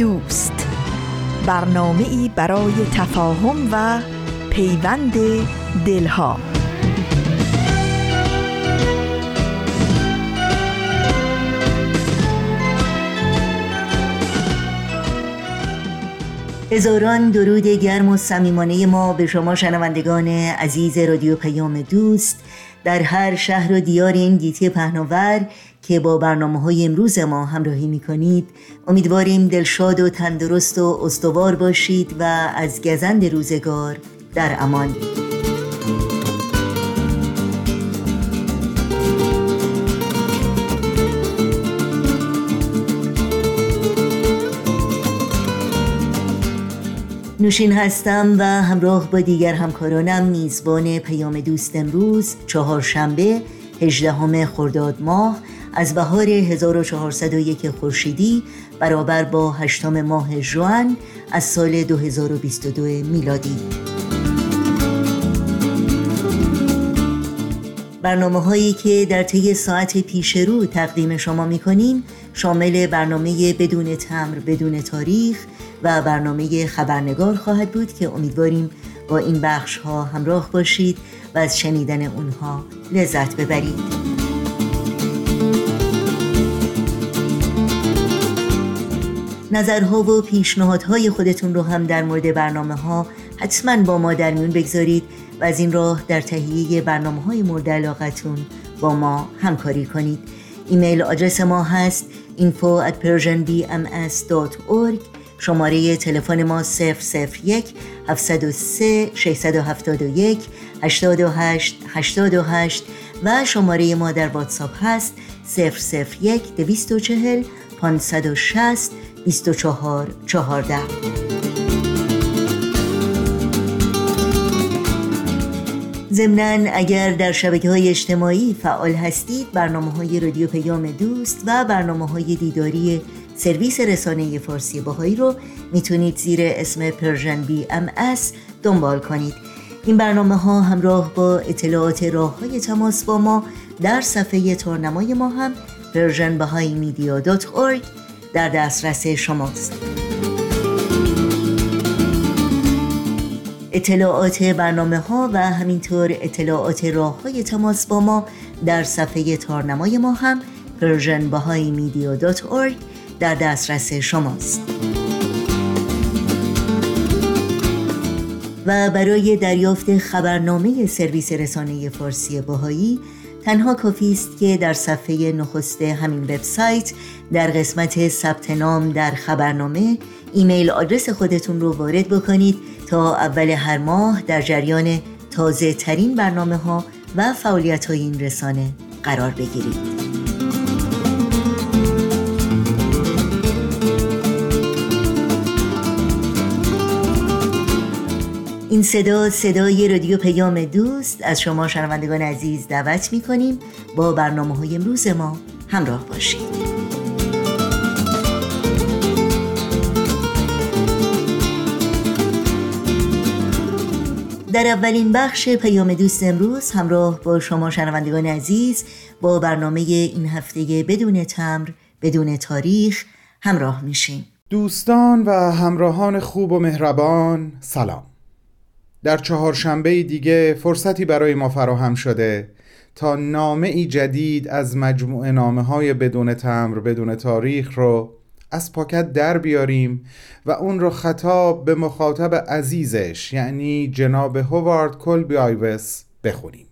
دوست. برنامه ای برای تفاهم و پیوند دلها. هزاران درود گرم و صمیمانه ما به شما شنوندگان عزیز رادیو پیام دوست. در هر شهر و دیار این گیتی پهناور که با برنامه های امروز ما همراهی می کنید امیدواریم دلشاد و تندرست و استوار باشید و از گزند روزگار در امان. نوشین هستم و همراه با دیگر همکارانم میزبان پیام دوست امروز چهارشنبه 18 خرداد ماه. از بهار 1401 خورشیدی برابر با هشتم ماه جوان از سال 2022 میلادی. برنامه هایی که در طی ساعت پیش رو تقدیم شما می کنیم شامل برنامه بدون تمر بدون تاریخ و برنامه خبرنگار خواهد بود که امیدواریم با این بخش ها همراه باشید و از شنیدن اونها لذت ببرید. نظرها و پیشنهادهای خودتون رو هم در مورد برنامه ها حتما با ما در میون بگذارید و از این راه در تهیه برنامه های مورد علاقتون با ما همکاری کنید. ایمیل آدرس ما هست info at persianbms.org شماره تلفن ما 001 703 671 828 828 و شماره ما در واتساپ هست 001 240 560 24 14 ضمنا اگر در شبکه های اجتماعی فعال هستید برنامه های رادیو پیام دوست و برنامه های دیداری سرویس رسانه فارسی بهایی رو می‌تونید زیر اسم Persian BMS دنبال کنید. این برنامه ها همراه با اطلاعات راه های تماس با ما در صفحه تارنمای ما هم Persian در دسترس شماست. اطلاعات برنامه ها و همینطور اطلاعات راه های تماس با ما در صفحه تارنمای ما هم Persian در دسترس شماست. و برای دریافت خبرنامه سرویس رسانه فارسی بهایی تنها کافی است که در صفحه نخست همین وبسایت در قسمت ثبت نام در خبرنامه ایمیل آدرس خودتون رو وارد بکنید تا اول هر ماه در جریان تازه ترین برنامه ها و فعالیت های این رسانه قرار بگیرید. این صدا صدای رادیو پیام دوست. از شما شنوندگان عزیز دعوت می کنیم با برنامه های امروز ما همراه باشید. در اولین بخش پیام دوست امروز همراه با شما شنوندگان عزیز با برنامه این هفته بدون تمر بدون تاریخ همراه میشیم. دوستان و همراهان خوب و مهربان سلام. در چهارشنبه دیگه فرصتی برای ما فراهم شده تا نامه ای جدید از مجموعه نامه های بدون تمر بدون تاریخ رو از پاکت در بیاریم و اون رو خطاب به مخاطب عزیزش یعنی جناب هوارد کلبی آیوس بخونیم.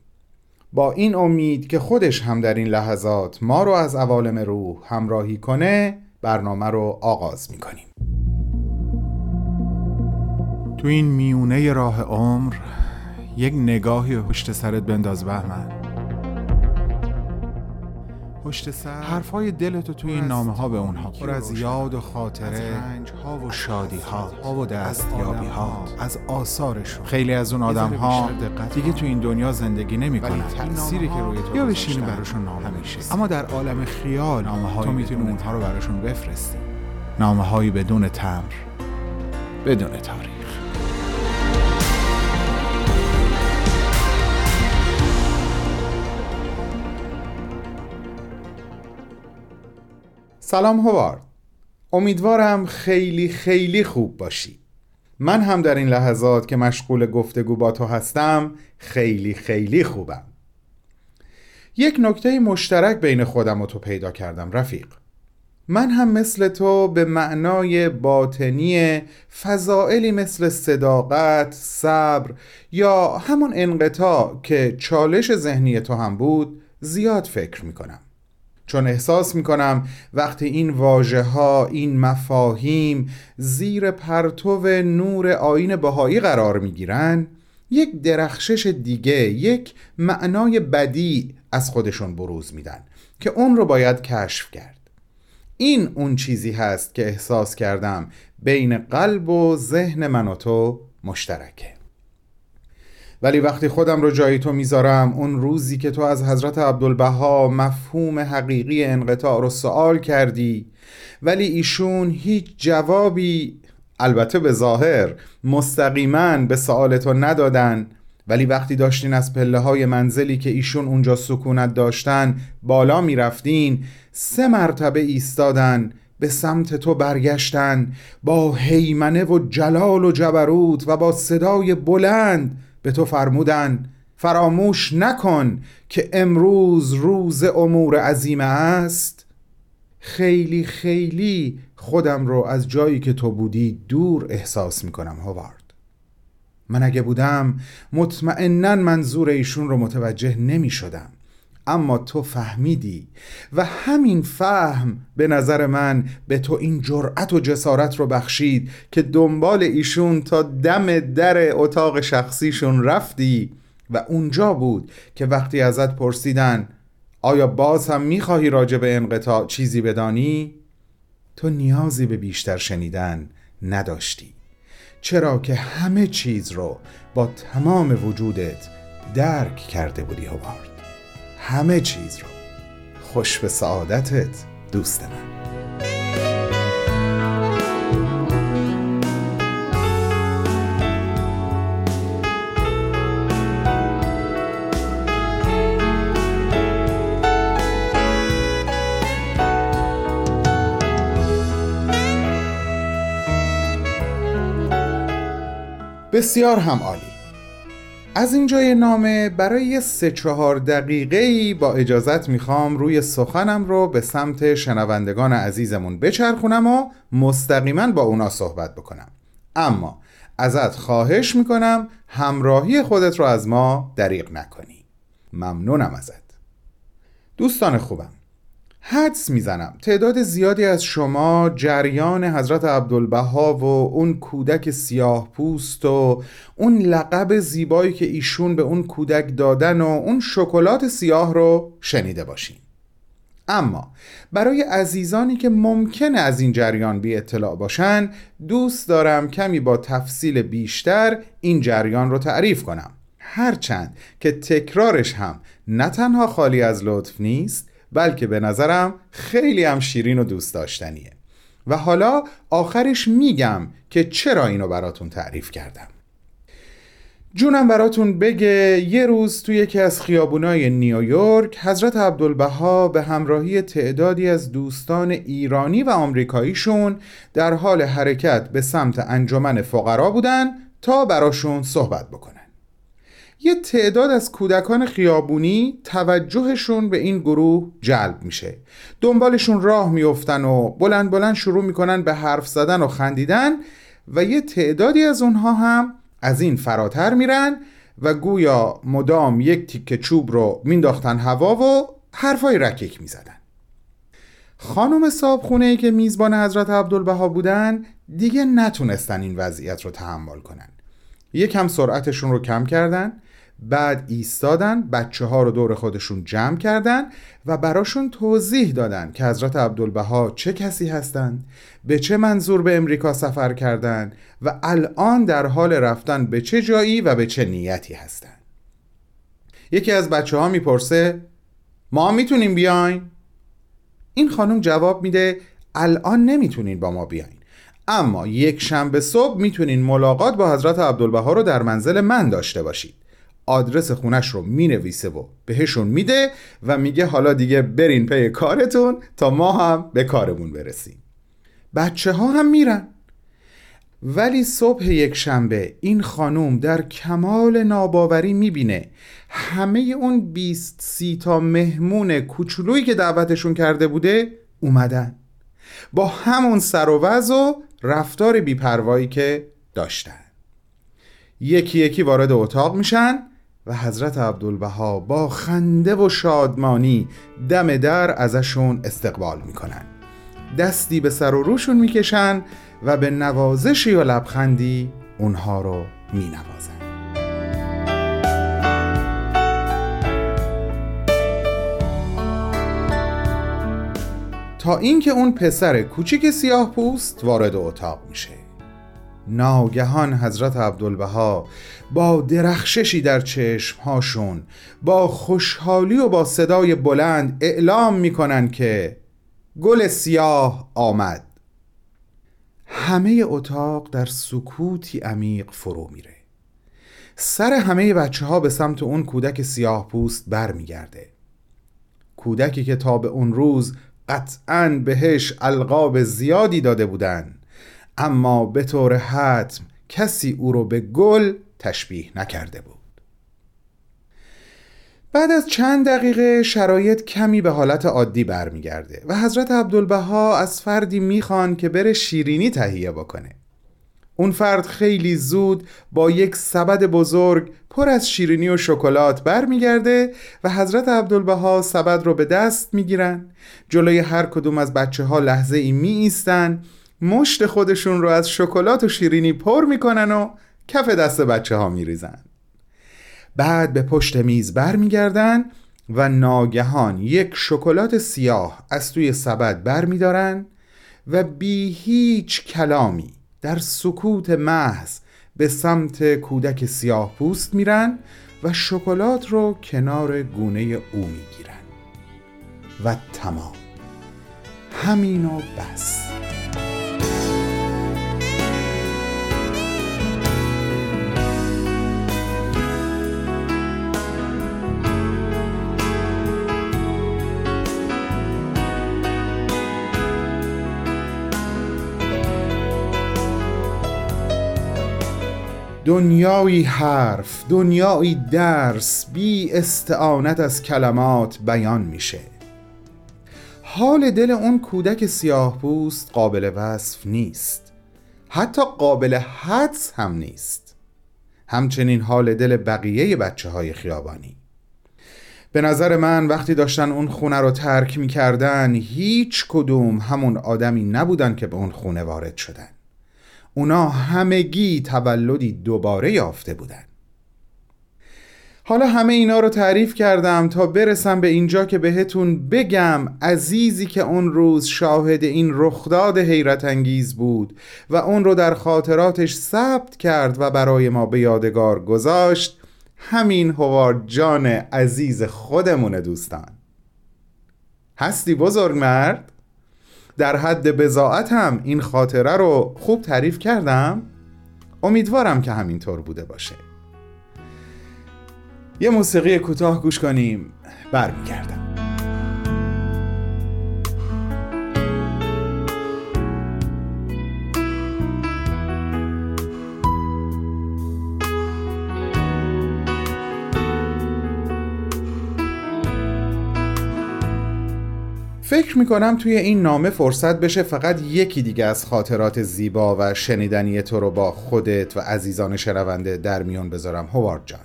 با این امید که خودش هم در این لحظات ما رو از عوالم روح همراهی کنه برنامه رو آغاز می‌کنیم. تو این میونه راه عمر یک نگاهی پشت سرت بنداز بهمن. پشت سر حرفای دلتو توی این نامه ها به اونها پر از یاد و خاطره رنج ها و شادی ها و دستیابی ها از آثارشون. خیلی از اون آدم ها دیگه تو این دنیا زندگی نمی‌کنن تأثیری که روی تو یا بشینی براشون نامه میشه اما در عالم خیال نامه تو می‌تونی اونها رو براشون بفرستی. نامه هایی بدون تمر بدون تاریخ. سلام هوارد. امیدوارم خیلی خیلی خوب باشی. من هم در این لحظات که مشغول گفتگو با تو هستم خیلی خیلی خوبم. یک نکته مشترک بین خودم و تو پیدا کردم رفیق. من هم مثل تو به معنای باطنی فضائلی مثل صداقت، صبر یا همون انقطاع که چالش ذهنی تو هم بود زیاد فکر می‌کنم. چون احساس می‌کنم وقتی این واجه ها این مفاهیم زیر پرتو نور آین بهایی قرار می‌گیرن یک درخشش دیگه یک معنای بدی از خودشون بروز میدن که اون رو باید کشف کرد. این اون چیزی هست که احساس کردم بین قلب و ذهن من و تو مشترکه. ولی وقتی خودم رو جای تو می‌ذارم اون روزی که تو از حضرت عبدالبها مفهوم حقیقی انقطاع رو سوال کردی ولی ایشون هیچ جوابی البته به ظاهر مستقیما به سوال تو ندادن. ولی وقتی داشتین از پله های منزلی که ایشون اونجا سکونت داشتن بالا می‌رفتین سه مرتبه ایستادن به سمت تو برگشتن با حیمنه و جلال و جبروت و با صدای بلند به تو فرمودن فراموش نکن که امروز روز امور عظیمه است. خیلی خیلی خودم رو از جایی که تو بودی دور احساس می‌کنم هوارد من اگه بودم مطمئنا منظور ایشون رو متوجه نمی شدم اما تو فهمیدی و همین فهم به نظر من به تو این جرأت و جسارت رو بخشید که دنبال ایشون تا دم در اتاق شخصیشون رفتی و اونجا بود که وقتی ازت پرسیدن آیا باز هم می‌خواهی راجع به انقطاع چیزی بدانی؟ تو نیازی به بیشتر شنیدن نداشتی چرا که همه چیز رو با تمام وجودت درک کرده بودی هوارد همه چیز رو. خوش به سعادتت دوست من. بسیار هم عالی. از اینجای نامه برای سه چهار دقیقه ای با اجازت می‌خوام روی سخنم رو به سمت شنوندگان عزیزمون بچرخونم و مستقیما با اونا صحبت بکنم. اما ازت خواهش می‌کنم همراهی خودت رو از ما دریغ نکنی. ممنونم ازت. دوستان خوبم حدس می‌زنم. تعداد زیادی از شما جریان حضرت عبدالبها و اون کودک سیاه پوست و اون لقب زیبایی که ایشون به اون کودک دادن و اون شکلات سیاه رو شنیده باشین. اما برای عزیزانی که ممکنه از این جریان بی اطلاع باشن دوست دارم کمی با تفصیل بیشتر این جریان رو تعریف کنم. هرچند که تکرارش هم نه تنها خالی از لطف نیست بلکه به نظرم خیلی هم شیرین و دوست داشتنیه. و حالا آخرش میگم که چرا اینو براتون تعریف کردم. جونم براتون بگه یه روز توی یکی از خیابونای نیویورک حضرت عبدالبها به همراهی تعدادی از دوستان ایرانی و آمریکاییشون در حال حرکت به سمت انجمن فقرا بودن تا براشون صحبت بکنن. یه تعداد از کودکان خیابونی توجهشون به این گروه جلب میشه. دنبالشون راه میفتن و بلند بلند شروع می‌کنن به حرف زدن و خندیدن و یه تعدادی از اونها هم از این فراتر میرن و گویا مدام یک تیکه چوب رو مینداختن هوا و حرفای رکیک می‌زدن. خانم صابخونه ای که میزبان حضرت عبدالبها بودن دیگه نتونستن این وضعیت رو تحمل کنن. یکم سرعتشون رو کم کردن بعد ایستادن بچه ها رو دور خودشون جمع کردن و براشون توضیح دادن که حضرت عبدالبها چه کسی هستند به چه منظور به امریکا سفر کردند و الان در حال رفتن به چه جایی و به چه نیتی هستند یکی از بچه ها می‌پرسه ما می‌تونیم بیاین؟ این خانم جواب میده الان نمی‌تونین با ما بیاین اما یک شنبه صبح می‌تونین ملاقات با حضرت عبدالبها رو در منزل من داشته باشید آدرس خونش رو می‌نویسه و بهشون میده و میگه حالا دیگه برین پی کارتون تا ما هم به کارمون برسیم. بچه ها هم میرن. ولی صبح یک شنبه این خانوم در کمال ناباوری می‌بینه همه اون بیست سی تا مهمون کوچولویی که دعوتشون کرده بوده اومدن. با همون سر و وز و رفتار بیپروایی که داشتن. یکی یکی وارد اتاق میشن و حضرت عبدالبها با خنده و شادمانی دم در ازشون استقبال می‌کنن. دستی به سر و روشون می‌کشن و به نوازشی و لبخندی اونها رو مینوازن. تا اینکه اون پسر کوچیک سیاه پوست وارد اتاق میشه. ناگهان حضرت عبدالبها با درخششی در چشمهاشون با خوشحالی و با صدای بلند اعلام می‌کنن که گل سیاه آمد. همه اتاق در سکوتی عمیق فرو میره. سر همه بچه ها به سمت اون کودک سیاه پوست بر میگرده کودکی که تا به اون روز قطعا بهش القاب زیادی داده بودن. اما به طور حتم کسی او رو به گل تشبیه نکرده بود. بعد از چند دقیقه شرایط کمی به حالت عادی برمیگرده و حضرت عبدالبها از فردی می‌خوان که بره شیرینی تهیه بکنه. اون فرد خیلی زود با یک سبد بزرگ پر از شیرینی و شکلات برمیگرده و حضرت عبدالبها سبد رو به دست می‌گیرن. جلوی هر کدوم از بچه ها لحظه ای می ایستن مشت خودشون رو از شکلات و شیرینی پر می‌کنن و کف دست بچه ها میریزن. بعد به پشت میز برمیگردن و ناگهان یک شکلات سیاه از توی سبد برمیدارن و بی هیچ کلامی در سکوت محض به سمت کودک سیاه پوست میرن و شکلات رو کنار گونه او می‌گیرن. و تمام. همین و بس. دنیایی حرف دنیایی درس بی استعانت از کلمات بیان میشه. حال دل اون کودک سیاه پوست قابل وصف نیست. حتی قابل حدس هم نیست. همچنین حال دل بقیه بچه های خیابانی. به نظر من وقتی داشتن اون خونه رو ترک می‌کردن هیچ کدوم همون آدمی نبودن که به اون خونه وارد شدن. اونا همگی تولدی دوباره یافته بودن حالا همه اینا رو تعریف کردم تا برسم به اینجا که بهتون بگم عزیزی که اون روز شاهد این رخداد حیرت انگیز بود و اون رو در خاطراتش ثبت کرد و برای ما به یادگار گذاشت همین هوارد جان عزیز خودمونه دوستان هستی بزرگ مرد؟ در حد بزاعت هم این خاطره رو خوب تعریف کردم. امیدوارم که همینطور بوده باشه. یه موسیقی کوتاه گوش کنیم. برمیگردم. فکر می‌کنم توی این نامه فرصت بشه فقط یکی دیگه از خاطرات زیبا و شنیدنی تو رو با خودت و عزیزان شنونده در میون بذارم. هوارد جان.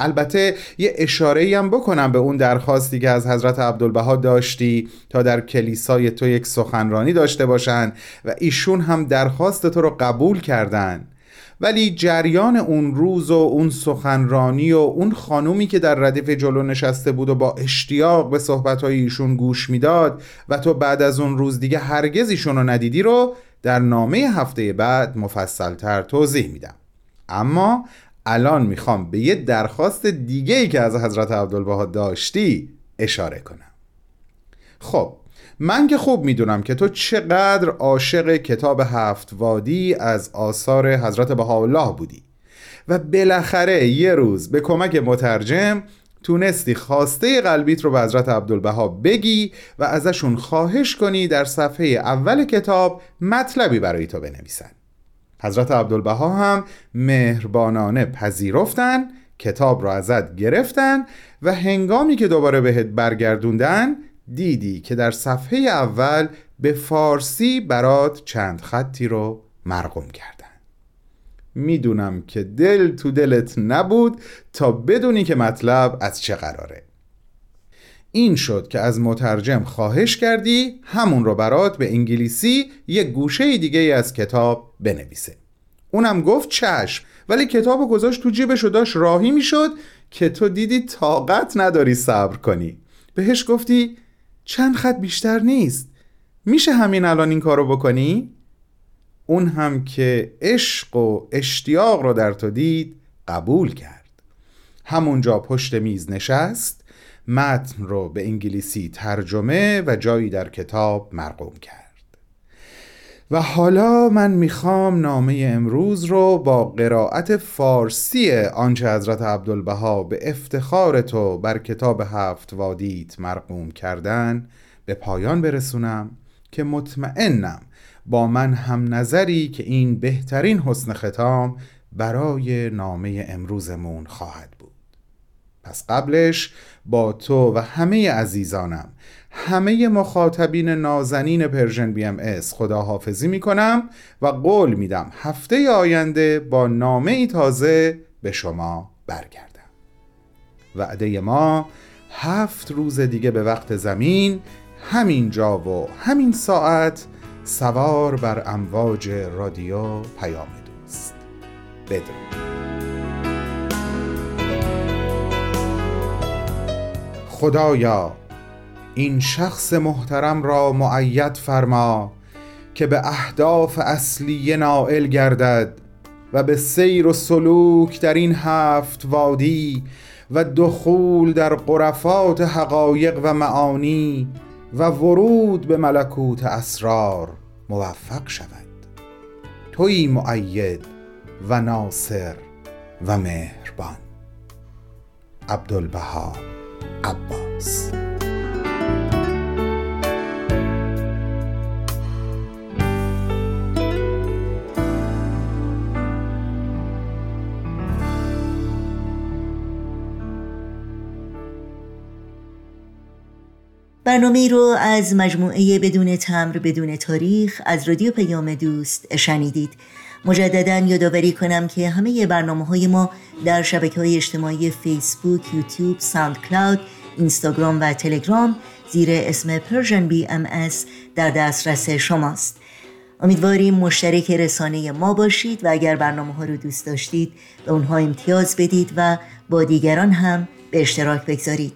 البته یه اشاره هم بکنم به اون درخواستی که از حضرت عبدالبها داشتی تا در کلیسای تو یک سخنرانی داشته باشن و ایشون هم درخواست تو رو قبول کردن. ولی جریان اون روز و اون سخنرانی و اون خانومی که در ردیف جلو نشسته بود و با اشتیاق به صحبتهای ایشون گوش می‌داد و تو بعد از اون روز دیگه هرگز ایشون رو ندیدی رو در نامه هفته بعد مفصلتر توضیح میدم. اما الان می‌خوام به یه درخواست دیگه ای که از حضرت عبدالبها داشتی اشاره کنم. خب من که خوب می‌دونم که تو چقدر عاشق کتاب هفت وادی از آثار حضرت بهاءالله بودی. و بالاخره یه روز به کمک مترجم تونستی خواسته قلبیت رو به حضرت عبدالبها بگی و ازشون خواهش کنی در صفحه اول کتاب مطلبی برای تو بنویسن. حضرت عبدالبها هم مهربانانه پذیرفتن کتاب را ازت گرفتن و هنگامی که دوباره بهت برگردوندن دیدی که در صفحه اول به فارسی برات چند خطی رو مرقوم کردن. می‌دونم که دل تو دلت نبود تا بدونی که مطلب از چه قراره. این شد که از مترجم خواهش کردی همون رو برات به انگلیسی یک گوشه دیگه از کتاب بنویسه. اونم گفت چشم ولی کتاب گذاشت تو جیبش و داشت راهی می‌شد که تو دیدی طاقت نداری صبر کنی. بهش گفتی چند خط بیشتر نیست. میشه همین الان این کارو بکنی؟ اون هم که عشق و اشتیاق رو در تو دید قبول کرد. همونجا پشت میز نشست متن رو به انگلیسی ترجمه و جایی در کتاب مرقوم کرد. و حالا من می‌خوام نامه امروز رو با قرائت فارسی آنچه حضرت عبدالبها به افتخار تو بر کتاب هفت وادیت مرقوم کردن به پایان برسونم که مطمئنم با من هم نظری که این بهترین حسن ختام برای نامه امروزمون خواهد بود. پس قبلش با تو و همه عزیزانم همه مخاطبین نازنین Persian BMS خداحافظی می کنم و قول میدم هفته آینده با نامه ای تازه به شما برگردم. وعده ما هفت روز دیگه به وقت زمین همین جا و همین ساعت سوار بر امواج رادیو پیام دوست. بدرود. خدایا این شخص محترم را معید فرما که به اهداف اصلی نائل گردد و به سیر و سلوک در این هفت وادی و دخول در قرفات حقایق و معانی و ورود به ملکوت اسرار موفق شود. توی معید و ناصر و مهربان. عبدالبها. عباس برنامه رو از مجموعه بدون تمر بدون تاریخ از رادیو پیام دوست شنیدید. مجددا یادآوری کنم که همه برنامه های ما در شبکه های اجتماعی فیسبوک، یوتیوب، SoundCloud، اینستاگرام و تلگرام زیر اسم Persian BM در دسترس شماست. امیدواریم مشترک رسانه ما باشید و اگر برنامه ها رو دوست داشتید به اونها امتیاز بدید و با دیگران هم به اشتراک بگذارید.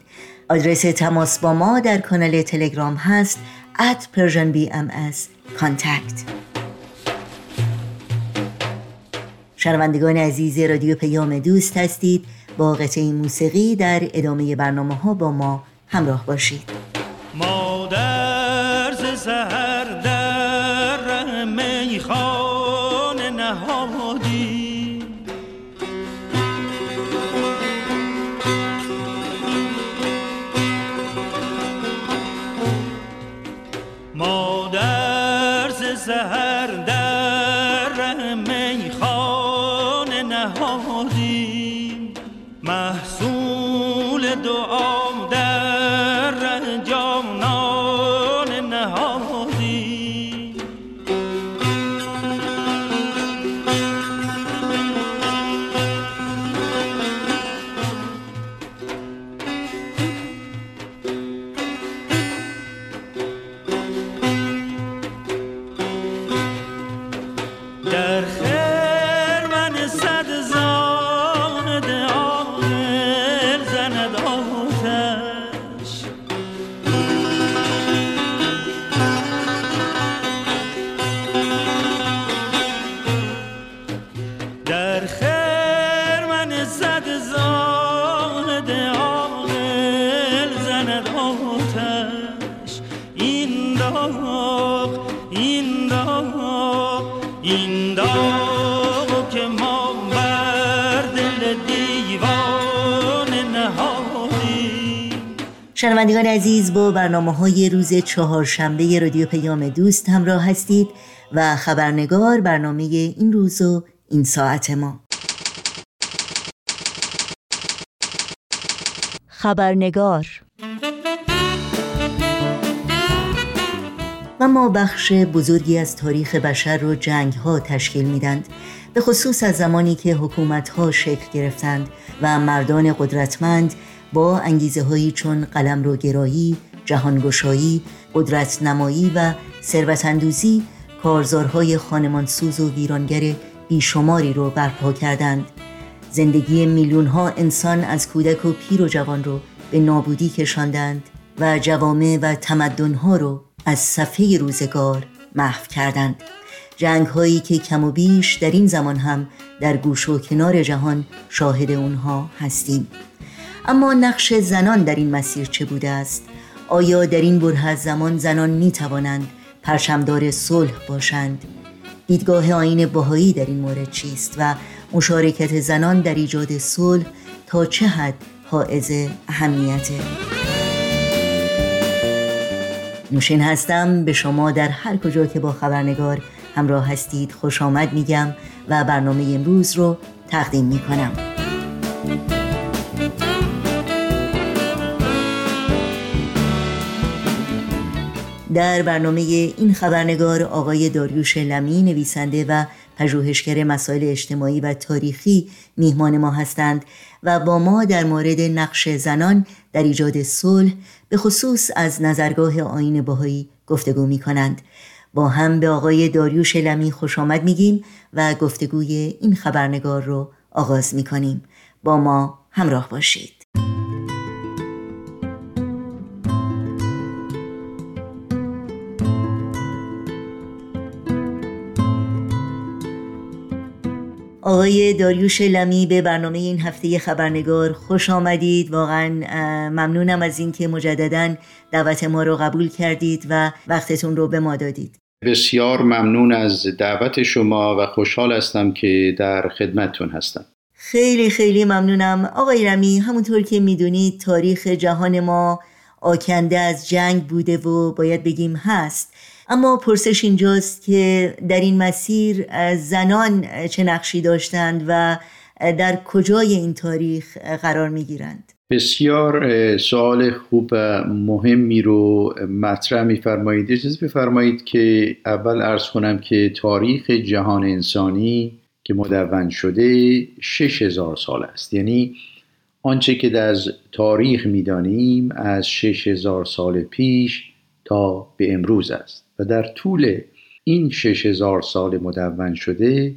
آدرس تماس با ما در کانال تلگرام هست at persianbms contact. شنوندگان عزیز رادیو پیام دوست هستید. با قطعه موسیقی در ادامه برنامه ها با ما همراه باشید. مادر شنوندگان عزیز با برنامه های روز چهارشنبه رادیو پیام دوست همراه هستید و خبرنگار برنامه این روز و این ساعت ما. خبرنگار و ما بخش بزرگی از تاریخ بشر رو جنگ ها تشکیل میدند. به خصوص از زمانی که حکومت ها شکل گرفتند و مردان قدرتمند با انگیزه هایی چون قلم رو گرایی، جهانگشایی، قدرت نمایی و ثروت اندوزی کارزارهای خانمانسوز و ویرانگر بیشماری رو برپا کردند. زندگی میلیون ها انسان از کودک و پیر و جوان رو به نابودی کشاندند و جوامع و تمدن ها رو از صفحه روزگار محو کردند. جنگ هایی که کم و بیش در این زمان هم در گوش و کنار جهان شاهد اونها هستیم. اما نقش زنان در این مسیر چه بوده است؟ آیا در این بره از زمان زنان می توانند پرشمدار صلح باشند؟ دیدگاه آین باهایی در این مورد چیست و مشارکت زنان در ایجاد صلح تا چه حد حائز اهمیته؟ نوشین هستم به شما در هر کجا که با خبرنگار همراه هستید خوش آمد میگم و برنامه امروز رو تقدیم می‌کنم در برنامه این خبرنگار آقای داریوش لمی نویسنده و پژوهشگر مسائل اجتماعی و تاریخی میهمان ما هستند و با ما در مورد نقش زنان در ایجاد صلح به خصوص از نظرگاه آین باهایی گفتگو می کنند با هم به آقای داریوش لمی خوش آمد میگیم و گفتگوی این خبرنگار رو آغاز می کنیم با ما همراه باشید. آقای داریوش لمی به برنامه این هفته خبرنگار خوش آمدید. واقعا ممنونم از اینکه مجددا دعوت ما رو قبول کردید و وقتتون رو به ما دادید. بسیار ممنون از دعوت شما و خوشحال هستم که در خدمتتون هستم. خیلی خیلی ممنونم. آقای رمی همونطور که می‌دونید تاریخ جهان ما آکنده از جنگ بوده و باید بگیم هست. اما پرسش اینجاست که در این مسیر زنان چه نقشی داشتند و در کجای این تاریخ قرار می گیرند بسیار سوال خوب و مهمی رو مطرح میفرمایید. اجازه بفرمایید که اول ارز کنم که تاریخ جهان انسانی که مدون شده شش هزار سال است. یعنی آنچه که از تاریخ می‌دانیم از شش هزار سال پیش تا به امروز است. و در طول این شش هزار سال مدون شده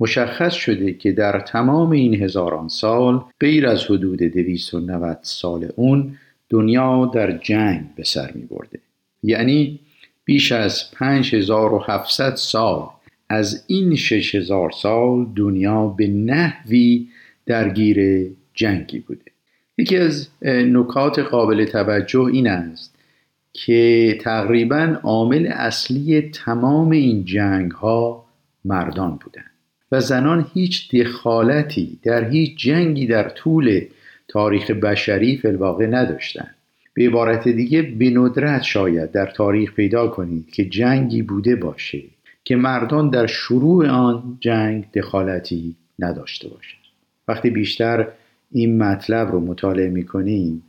مشخص شده که در تمام این هزاران سال غیر از حدود 290 سال اون دنیا در جنگ به سر می برده. یعنی بیش از 5700 سال. از این 6000 سال دنیا به نحوی درگیر جنگی بوده. یکی از نکات قابل توجه این است که تقریبا عامل اصلی تمام این جنگ ها مردان بودند و زنان هیچ دخالتی در هیچ جنگی در طول تاریخ بشری فلواقع نداشتند. به عبارت دیگه به ندرت شاید در تاریخ پیدا کنید که جنگی بوده باشه که مردان در شروع آن جنگ دخالتی نداشته باشند. وقتی بیشتر این مطلب رو مطالعه می‌کنیم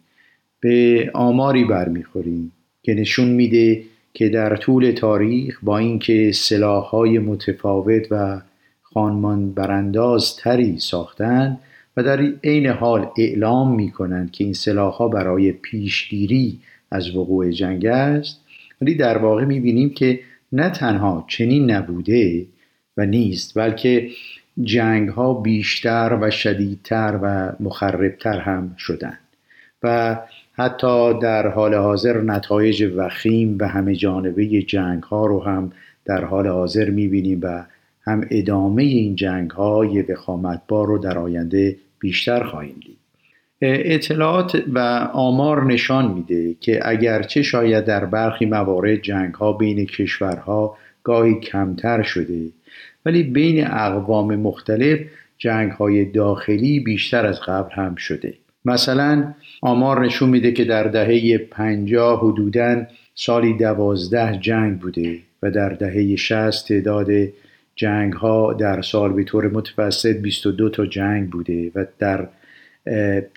به آماری برمیخوریم. که نشون میده که در طول تاریخ با اینکه سلاحهای متفاوت و خانمان برانداز تری ساختن و در عین حال اعلام می‌کنند که این سلاحها برای پیشگیری از وقوع جنگ است ولی در واقع می‌بینیم که نه تنها چنین نبوده و نیست بلکه جنگ ها بیشتر و شدیدتر و مخربتر هم شدند و حتی در حال حاضر نتایج وخیم و همه جانبه جنگ ها رو هم در حال حاضر می‌بینیم و هم ادامه این جنگ های وخامتبار رو در آینده بیشتر خواهیم دید. اطلاعات و آمار نشان میده که اگرچه شاید در برخی موارد جنگ ها بین کشورها گاهی کمتر شده ولی بین اقوام مختلف جنگ های داخلی بیشتر از قبل هم شده. مثلا آمار نشون میده که در دهه پنجاه حدوداً سالی دوازده جنگ بوده و در دهه شست تعداد جنگ ها در سال به طور متوسط 22 تا جنگ بوده و در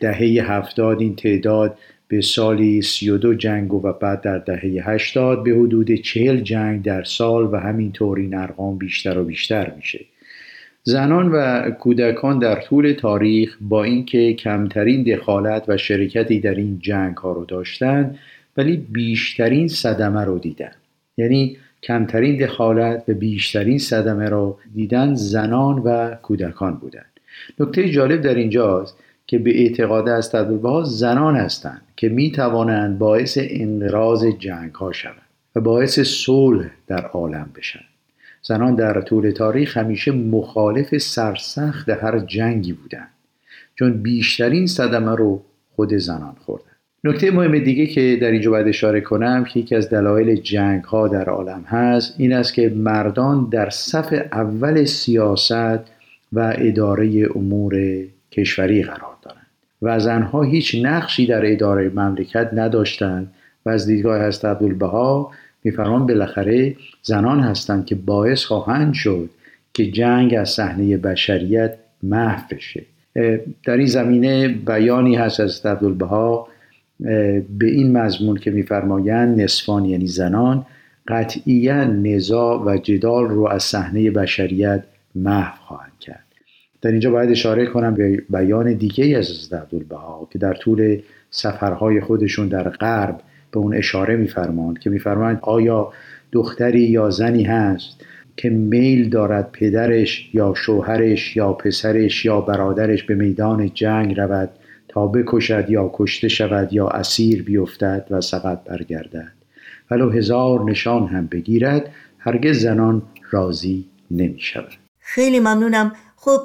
دهه هفتاد این تعداد به سالی 32 جنگ و بعد در دهه 80 به حدود 40 جنگ در سال و همینطور این ارقام بیشتر و بیشتر میشه. زنان و کودکان در طول تاریخ با اینکه کمترین دخالت و شرکتی در این جنگ ها رو داشتند ولی بیشترین صدمه رو دیدن. یعنی کمترین دخالت و بیشترین صدمه رو دیدن زنان و کودکان بودند. نکته جالب در اینجاست که به اعتقاد از ها زنان هستند که می توانند باعث انقراض جنگ ها شوند و باعث صلح در عالم بشن. زنان در طول تاریخ همیشه مخالف سرسخت هر جنگی بودند. چون بیشترین صدمه رو خود زنان خوردن نکته مهم دیگه که در اینجا باید اشاره کنم که یکی از دلایل جنگ ها در عالم هست این است که مردان در صف اول سیاست و اداره امور کشوری قرار دارند. و زنها هیچ نقشی در اداره مملکت نداشتند. و از دیدگاه هست عبدالبها میفرمان بالاخره زنان هستند که باعث خواهند شد که جنگ از صحنه بشریت محو بشه. در این زمینه بیانی هست از عبدالبها. به این مضمون که میفرمایند نصفان یعنی زنان قطعیا نزاع و جدال رو از صحنه بشریت محو خواهند کرد. در اینجا باید اشاره کنم به بیان دیگه از عبدالبها که در طول سفرهای خودشون در غرب به اون اشاره میفرماند که میفرمایند آیا دختری یا زنی هست که میل دارد پدرش یا شوهرش یا پسرش یا برادرش به میدان جنگ رود تا بکشد یا کشته شود یا اسیر بیفتد و سقط برگردد؟ ولو هزار نشان هم بگیرد هرگز زنان راضی نمی شود خیلی ممنونم. خب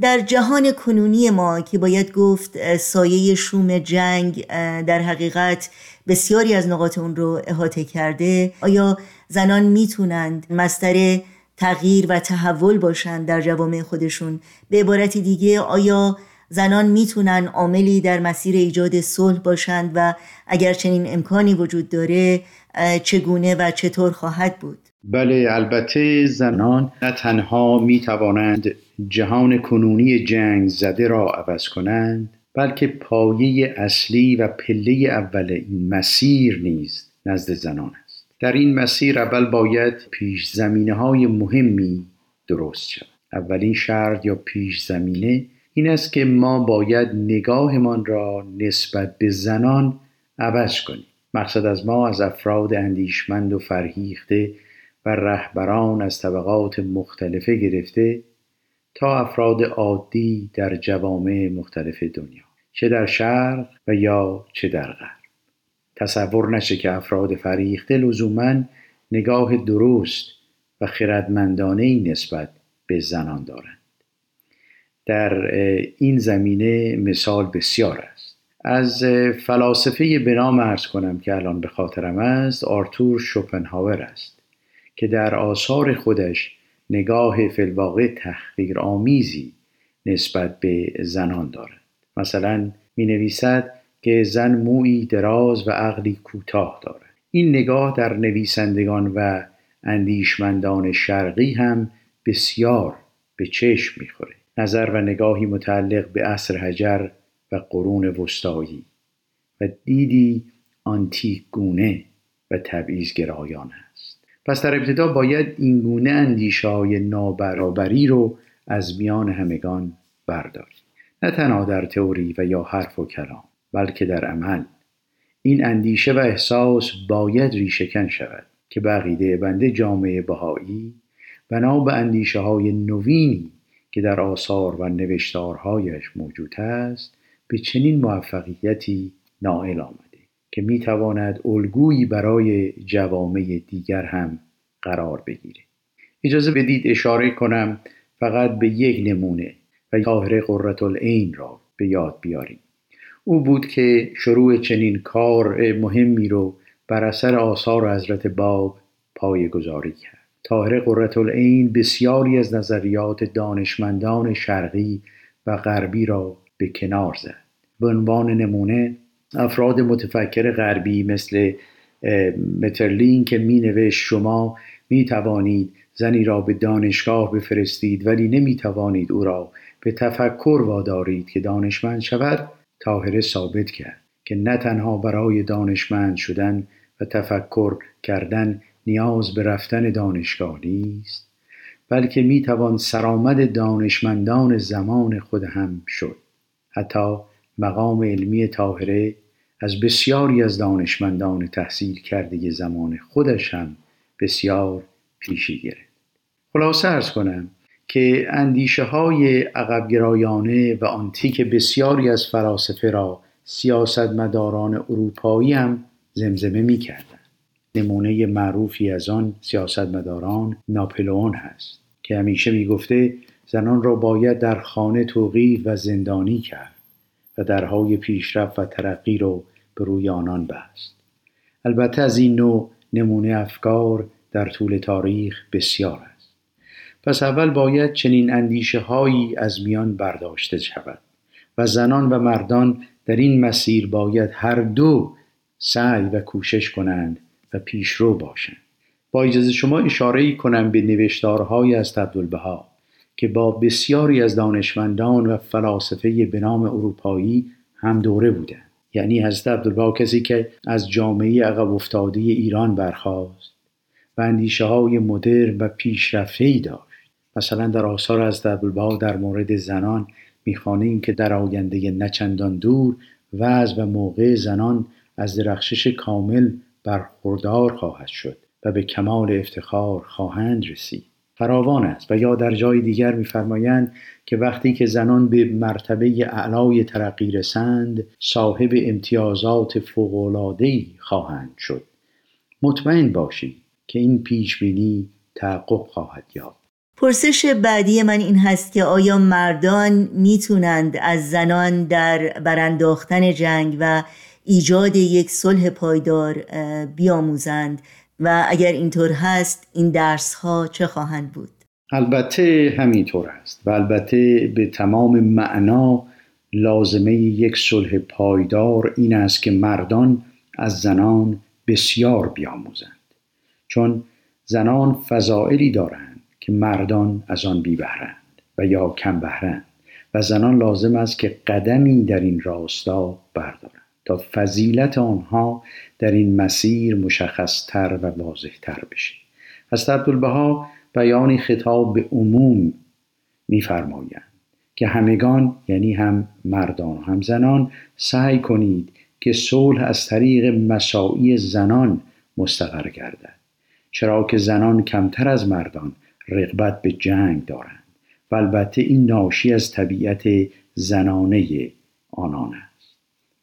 در جهان کنونی ما که باید گفت سایه شوم جنگ در حقیقت بسیاری از نقاط اون رو احاطه کرده. آیا زنان می‌تونند مستر تغییر و تحول باشند در جوامع خودشون؟ به عبارت دیگه آیا زنان می‌تونن عاملی در مسیر ایجاد صلح باشند و اگر چنین امکانی وجود داره چگونه و چطور خواهد بود؟ بله البته زنان نه تنها می توانند جهان کنونی جنگ زده را عوض کنند بلکه پایه اصلی و پله اول این مسیر نیز نزد زنان است. در این مسیر اول باید پیش زمینه های مهمی درست شود. اولین شرط یا پیش زمینه این است که ما باید نگاهمان را نسبت به زنان عوض کنیم. مقصد از ما از افراد اندیشمند و فرهیخته و رهبران از طبقات مختلفه گرفته تا افراد عادی در جوامع مختلف دنیا. چه در شرق و یا چه در غرب. تصور نشه که افراد فریخته لزوما نگاه درست و خردمندانه نسبت به زنان دارند. در این زمینه مثال بسیار است. از فلاسفه به نام ارز کنم که الان به خاطرم است آرتور شوپنهاور است که در آثار خودش نگاه فلواقع تحقیر آمیزی نسبت به زنان دارد. مثلا می نویسد که زن موی دراز و عقلی کوتاه دارد. این نگاه در نویسندگان و اندیشمندان شرقی هم بسیار به چشم می‌خوره. نظر و نگاهی متعلق به عصر حجر و قرون وسطایی و دیدی آنتیک گونه و تبعیض گرایان است. پس در ابتدا باید این گونه اندیشه های نابرابری رو از میان همگان برداریم. نه تنها در تئوری و یا حرف و کلام بلکه در عمل. این اندیشه و احساس باید ریشهکن شود که بقیده بنده جامعه بهایی بنا به اندیشه های نوینی که در آثار و نوشتارهایش موجود است به چنین موفقیتی نائل آمده که می تواند الگویی برای جوامع دیگر هم قرار بگیره اجازه بدید اشاره کنم فقط به یک نمونه و طاهره قررت العین را به یاد بیاریم. او بود که شروع چنین کار مهمی رو بر اثر آثار حضرت باب پای گذاری کرد. طاهر قررت العین بسیاری از نظریات دانشمندان شرقی و غربی را به کنار زد. به عنوان نمونه افراد متفکر غربی مثل مترلین که می نوشت شما می توانید زنی را به دانشگاه بفرستید ولی نمی توانید او را به تفکر وادارید که دانشمند شود تاهره ثابت کرد که نه تنها برای دانشمند شدن و تفکر کردن نیاز به رفتن دانشگاه نیست بلکه می توان سرآمد دانشمندان زمان خود هم شد. حتی مقام علمی طاهره از بسیاری از دانشمندان تحصیل کرده زمان خودش هم بسیار پیشی گرفت. خلاصه ارز کنم که اندیشه های عقبگرایانه و آنتیک بسیاری از فلاسفه را سیاستمداران اروپایی هم زمزمه می کردن. نمونه معروفی از آن سیاستمداران ناپلئون هست که همیشه می گفته زنان را باید در خانه توقیف و زندانی کرد و درهای پیشرفت و ترقی رو به روی آنان بست البته از این نوع نمونه افکار در طول تاریخ بسیار است پس اول باید چنین اندیشه هایی از میان برداشته شود و زنان و مردان در این مسیر باید هر دو سعی و کوشش کنند و پیشرو باشند. با اجازه شما اشاره کنم به نوشتارهای از عبدالبها که با بسیاری از دانشمندان و فلاسفه به نام اروپایی هم دوره بودند. یعنی حضرت عبدالبها کسی که از جامعه عقب افتاده ایران برخواست و اندیشه های مدرن و پیشرفته ای داشت. مثلا در آثار از عبدالبها در مورد زنان می‌خوانیم که در آینده نچندان دور وضع و موقع زنان از درخشش کامل برخوردار خواهد شد و به کمال افتخار خواهند رسید. فراوان است و یا در جای دیگر میفرمایند که وقتی که زنان به مرتبه اعلای ترقی رسند صاحب امتیازات فوق‌العاده‌ای خواهند شد. مطمئن باشید که این پیش بینی تحقق خواهد یافت. پرسش بعدی من این هست که آیا مردان می‌تونند از زنان در برانداختن جنگ و ایجاد یک صلح پایدار بیاموزند و اگر اینطور هست این درس ها چه خواهند بود؟ البته همینطور است و البته به تمام معنا لازمه یک صلح پایدار این است که مردان از زنان بسیار بیاموزند چون زنان فضائلی دارند که مردان از آن بیبهرند و یا کم بهرند و زنان لازم است که قدمی در این راستا بردارند تا فضیلت آنها در این مسیر مشخصتر و واضحتر بشه. از عبدالبها بیانی خطاب به عموم میفرمایند که همگان یعنی هم مردان و هم زنان سعی کنید که صلح از طریق مساعی زنان مستقر گردد. چرا که زنان کمتر از مردان رغبت به جنگ دارند و البته این ناشی از طبیعت زنانه آنان است.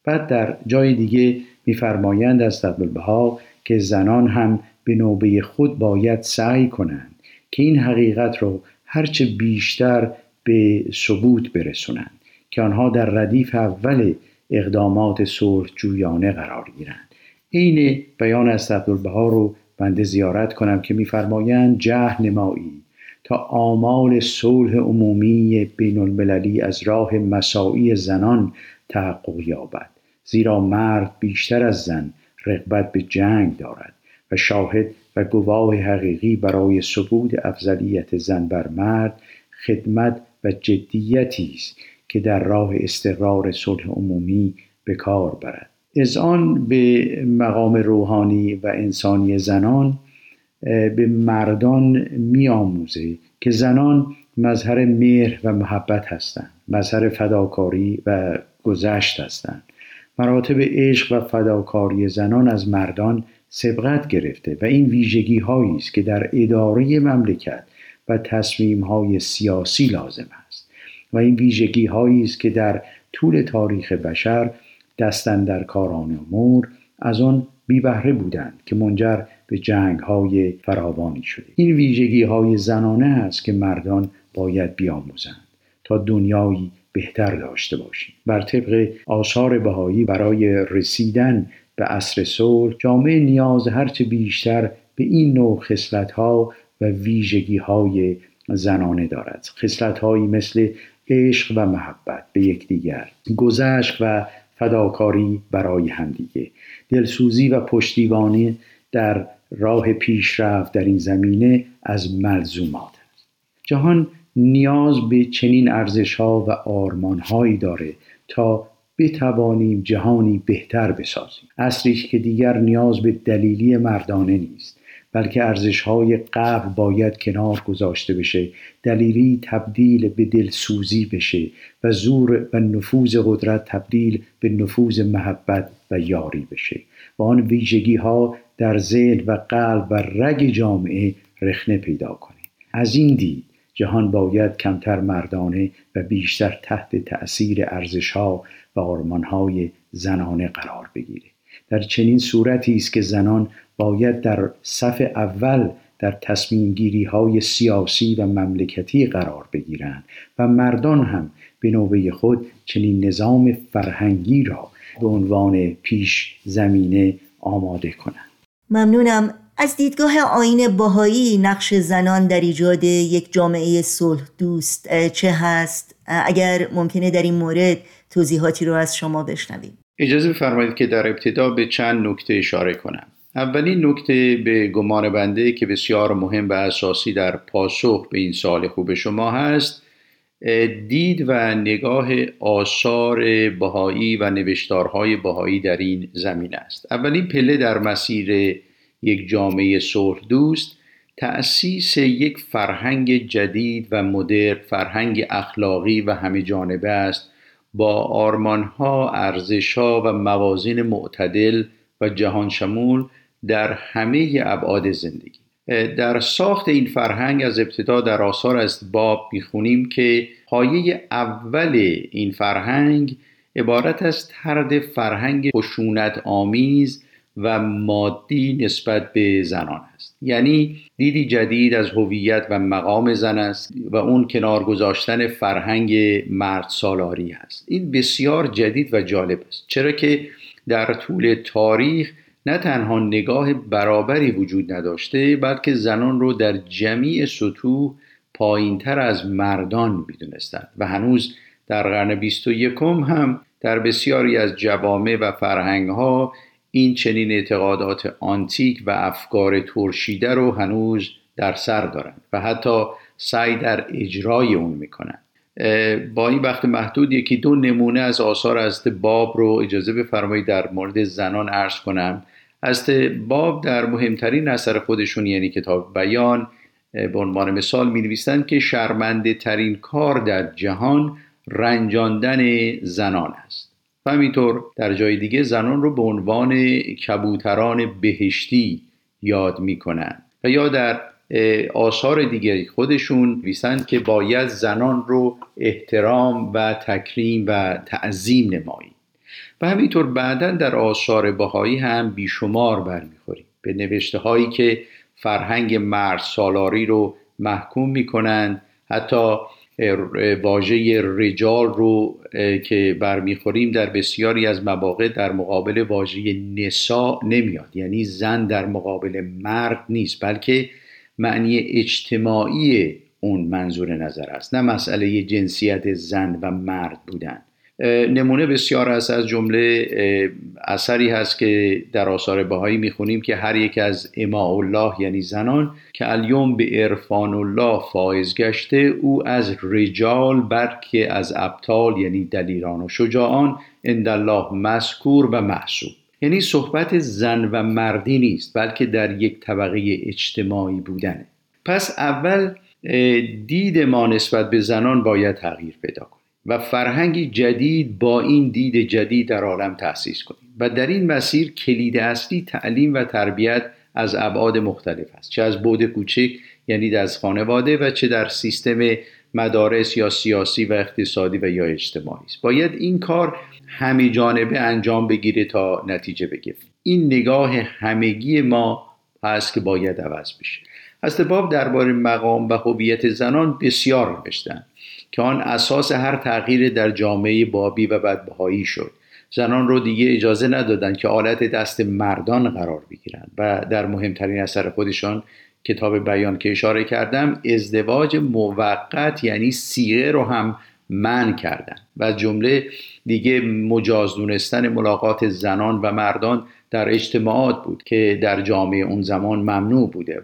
بعد در جای دیگه میفرمایند از ها که زنان هم به نوبه خود باید سعی کنند که این حقیقت رو هرچه بیشتر به ثبوت برسونند که آنها در ردیف اول اقدامات صلح جویانه قرار گیرند. عین بیان از عبدالبها رو بنده زیارت کنم که میفرمایند جه نمایی تا آمال صلح عمومی بین المللی از راه مساعی زنان تحقق یابد زیرا مرد بیشتر از زن رغبت به جنگ دارد و شاهد و گواه حقیقی برای ثبوت افضلیت زن بر مرد خدمت و جدیتی است که در راه استقرار صلح عمومی به کار برد. آن به مقام روحانی و انسانی زنان به مردان میآموزه که زنان مظهر مهر و محبت هستند مظهر فداکاری و گذشت هستند. مراتب عشق و فداکاری زنان از مردان سبقت گرفته و این ویژگی هایی است که در اداره مملکت و تصمیم های سیاسی لازم است. و این ویژگی هایی است که در طول تاریخ بشر دستن در کاران امور از آن بی بهره بودند که منجر به جنگ های فراوانی شده. این ویژگی های زنانه است که مردان باید بیاموزند تا دنیایی بهتر داشته باشیم. بر طبق آثار بهایی برای رسیدن به عصر صلح جامعه نیاز هرچه بیشتر به این نوع ها و ویژگی های زنانه دارد. خصلت هایی مثل عشق و محبت به یکدیگر گذشت و فداکاری برای همدیگه دلسوزی و پشتیبانی در راه پیشرفت در این زمینه از ملزومات است. جهان نیاز به چنین ارزش ها و آرمان هایی داره تا بتوانیم جهانی بهتر بسازیم. اصری که دیگر نیاز به دلیلی مردانه نیست. بلکه ارزش های قبل باید کنار گذاشته بشه. دلیلی تبدیل به دلسوزی بشه و زور و نفوذ قدرت تبدیل به نفوذ محبت و یاری بشه. و آن ویژگی ها در ذهن و قلب و رگ جامعه رخنه پیدا کنه از این دید جهان باید کمتر مردانه و بیشتر تحت تأثیر ارزشها و آرمانهای زنانه قرار بگیره. در چنین صورتی است که زنان باید در صف اول در تصمیم گیری های سیاسی و مملکتی قرار بگیرند و مردان هم به نوبه خود چنین نظام فرهنگی را به عنوان پیش زمینه آماده کنند. ممنونم. از دیدگاه آین باهایی نقش زنان در ایجاد یک جامعه صلح دوست چه هست؟ اگر ممکنه در این مورد توضیحاتی رو از شما بشنویم. اجازه بفرمایید که در ابتدا به چند نکته اشاره کنم. اولین نکته به گمان بنده که بسیار مهم و اساسی در پاسخ به این سال خوب شما هست دید و نگاه آثار بهایی و نوشتارهای بهایی در این زمین است. اولین پله در مسیر یک جامعه صلح دوست تأسیس یک فرهنگ جدید و مدرن فرهنگ اخلاقی و همه جانبه است. با آرمانها، ارزشها و موازین معتدل و جهان شمول در همه ابعاد زندگی. در ساخت این فرهنگ از ابتدا در آثار از باب می‌خونیم که پایه اول این فرهنگ عبارت از ترد فرهنگ خشونت آمیز و مادی نسبت به زنان است. یعنی دیدی جدید از هویت و مقام زن است و اون کنار گذاشتن فرهنگ مرد سالاری است این بسیار جدید و جالب است. چرا که در طول تاریخ نه تنها نگاه برابری وجود نداشته بلکه زنان رو در جمیع سطوح پایینتر از مردان می‌دونستند و هنوز در قرن بیست و یکم هم در بسیاری از جوامع و فرهنگ ها این چنین اعتقادات آنتیک و افکار ترشیده رو هنوز در سر دارند و حتی سعی در اجرای اون می‌کنند. با این وقت محدود یکی دو نمونه از آثار از باب رو اجازه بفرمایید در مورد زنان عرض کنم. از باب در مهمترین اثر خودشون یعنی کتاب بیان به عنوان مثال می نویسند که شرمنده ترین کار در جهان رنجاندن زنان است. و همینطور در جای دیگه زنان رو به عنوان کبوتران بهشتی یاد می کنند و یا در آثار دیگری خودشون نویسند که باید زنان رو احترام و تکریم و تعظیم نمایید و همینطور بعدا در آثار بهایی هم بیشمار برمیخوریم. به نوشته هایی که فرهنگ مرد سالاری رو محکوم می‌کنند حتی واژه رجال رو که برمیخوریم در بسیاری از مواقع در مقابل واژه نسا نمیاد. یعنی زن در مقابل مرد نیست بلکه معنی اجتماعی اون منظور نظر است. نه مسئله جنسیت زن و مرد بودن. نمونه بسیار است از جمله اثری هست که در آثار بهایی می‌خونیم که هر یک از اماء الله یعنی زنان که الیوم به عرفان الله فائز گشته او از رجال برکه از ابطال یعنی دلیران و شجاعان عند الله مذکور و محسوب یعنی صحبت زن و مردی نیست بلکه در یک طبقه اجتماعی بودنه. پس اول دید ما نسبت به زنان باید تغییر پیدا کنه. و فرهنگی جدید با این دید جدید در عالم تأسیس کنیم. و در این مسیر کلید اصلی تعلیم و تربیت از ابعاد مختلف است. چه از بود کوچک یعنی از خانواده و چه در سیستم مدارس یا سیاسی و اقتصادی و یا اجتماعی است. باید این کار همه جانبه انجام بگیره تا نتیجه بگیره. این نگاه همگی ما هست که باید عوض بشه. باب درباره مقام و هویت زنان بسیار نوشتند که آن اساس هر تغییر در جامعه بابی و بدبهایی شد. زنان رو دیگه اجازه ندادن که آلت دست مردان قرار بگیرند و در مهمترین اثر خودشان کتاب بیان که اشاره کردم ازدواج موقت یعنی سیغه رو هم من کردن و جمله دیگه مجاز دونستن ملاقات زنان و مردان در اجتماعات بود که در جامعه اون زمان ممنوع بوده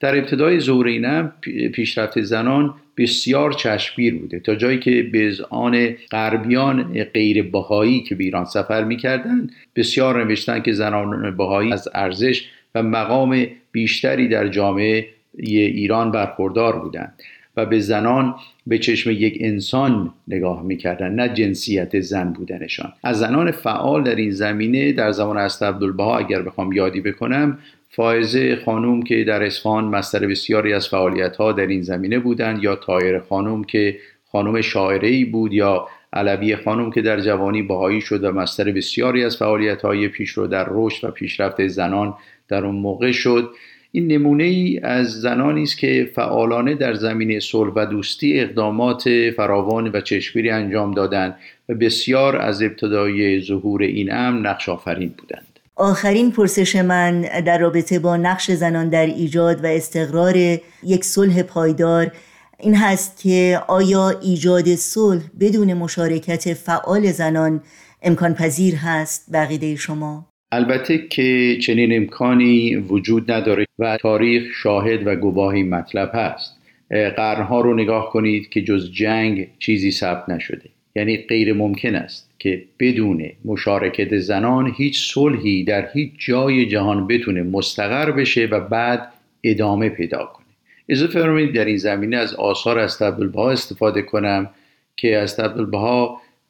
در ابتدای ظهور پیشرفت زنان بسیار چشمگیر بوده. تا جایی که به آن غربیان غیر بهایی که به ایران سفر می‌کردند بسیار نوشتن که زنان بهایی از ارزش و مقام بیشتری در جامعه ایران برخوردار بودند و به زنان به چشم یک انسان نگاه می‌کردن نه جنسیت زن بودنشان. از زنان فعال در این زمینه در زمان است عبدالبها اگر بخوام یادی بکنم فائزه خانوم که در اصفهان مستر بسیاری از فعالیت ها در این زمینه بودند یا تایر خانوم که خانوم شاعره بود یا علوی خانم که در جوانی بهایی شد و مستر بسیاری از فعالیت های پیش رو در رشد و پیشرفت زنان در اون موقع شد. این نمونه ای از زنانی است که فعالانه در زمینه صلح و دوستی اقدامات فراوان و چشمگیری انجام دادند و بسیار از ابتدای ظهور این امر نقش آفرین بودند. آخرین پرسش من در رابطه با نقش زنان در ایجاد و استقرار یک صلح پایدار این هست که آیا ایجاد صلح بدون مشارکت فعال زنان امکان پذیر هست؟ بقیده شما؟ البته که چنین امکانی وجود نداره و تاریخ شاهد و گواهی مطلب هست. قرنها رو نگاه کنید که جز جنگ چیزی ثبت نشده. یعنی غیر ممکن است. که بدون مشارکت زنان هیچ صلحی در هیچ جای جهان بتونه مستقر بشه و بعد ادامه پیدا کنه. اضافه فرمایید در این زمینه از آثار از استفاده کنم که از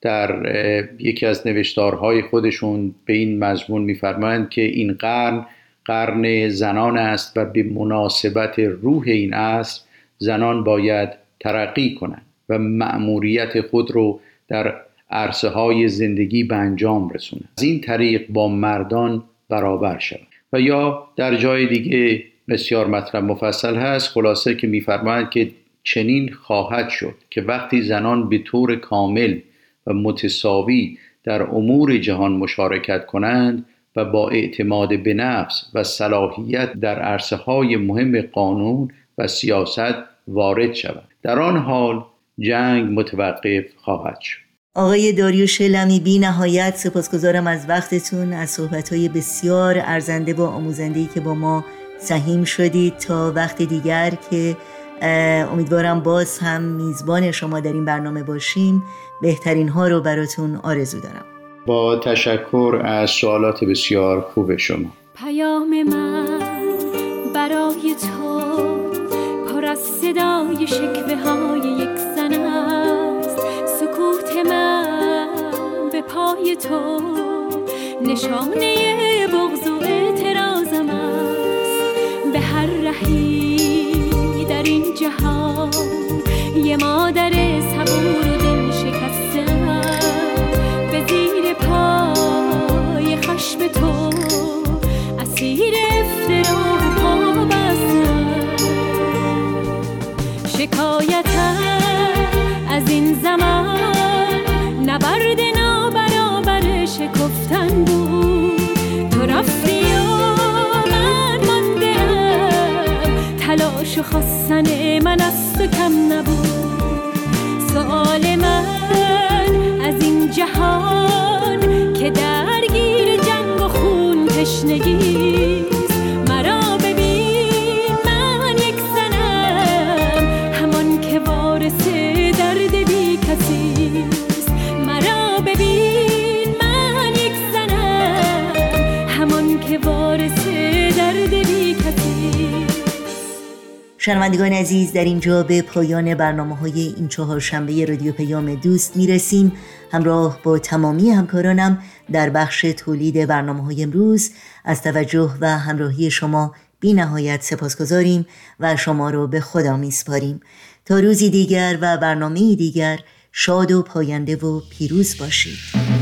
در یکی از نوشتارهای خودشون به این مضمون میفرمایند که این قرن قرن زنان است و به مناسبت روح این عصر زنان باید ترقی کنند و مأموریت خود رو در عرصه های زندگی به انجام رسونند از این طریق با مردان برابر شود و یا در جای دیگه بسیار مطلب مفصل هست خلاصه که میفرمایند که چنین خواهد شد که وقتی زنان به طور کامل و متساوی در امور جهان مشارکت کنند و با اعتماد به نفس و صلاحیت در عرصه های مهم قانون و سیاست وارد شود در آن حال جنگ متوقف خواهد شد. آقای داریوش لمی بی نهایت سپاسگزارم از وقتتون از صحبتهای بسیار ارزنده و آموزندهی که با ما سهیم شدید تا وقت دیگر که امیدوارم باز هم میزبان شما در این برنامه باشیم. بهترین ها رو براتون آرزو دارم. با تشکر از سوالات بسیار خوب شما. پیام من برای تو پر از صدای شکوه های یک تو. نشانه بغض و اعتراضم است. به هر رهی در این جهان یه مادر صبور شکفتن بود. تو رفتی تلاش و خواستن من از تو کم نبود. سوال من از این جهان که درگیر جنگ و خون تشنگی شنوندگان عزیز در اینجا به پایان برنامه های این چهار شنبه رادیو پیام دوست می‌رسیم. همراه با تمامی همکارانم در بخش تولید برنامه های امروز از توجه و همراهی شما بی نهایت سپاس گذاریم و شما رو به خدا میسپاریم. تا روزی دیگر و برنامه دیگر شاد و پاینده و پیروز باشید.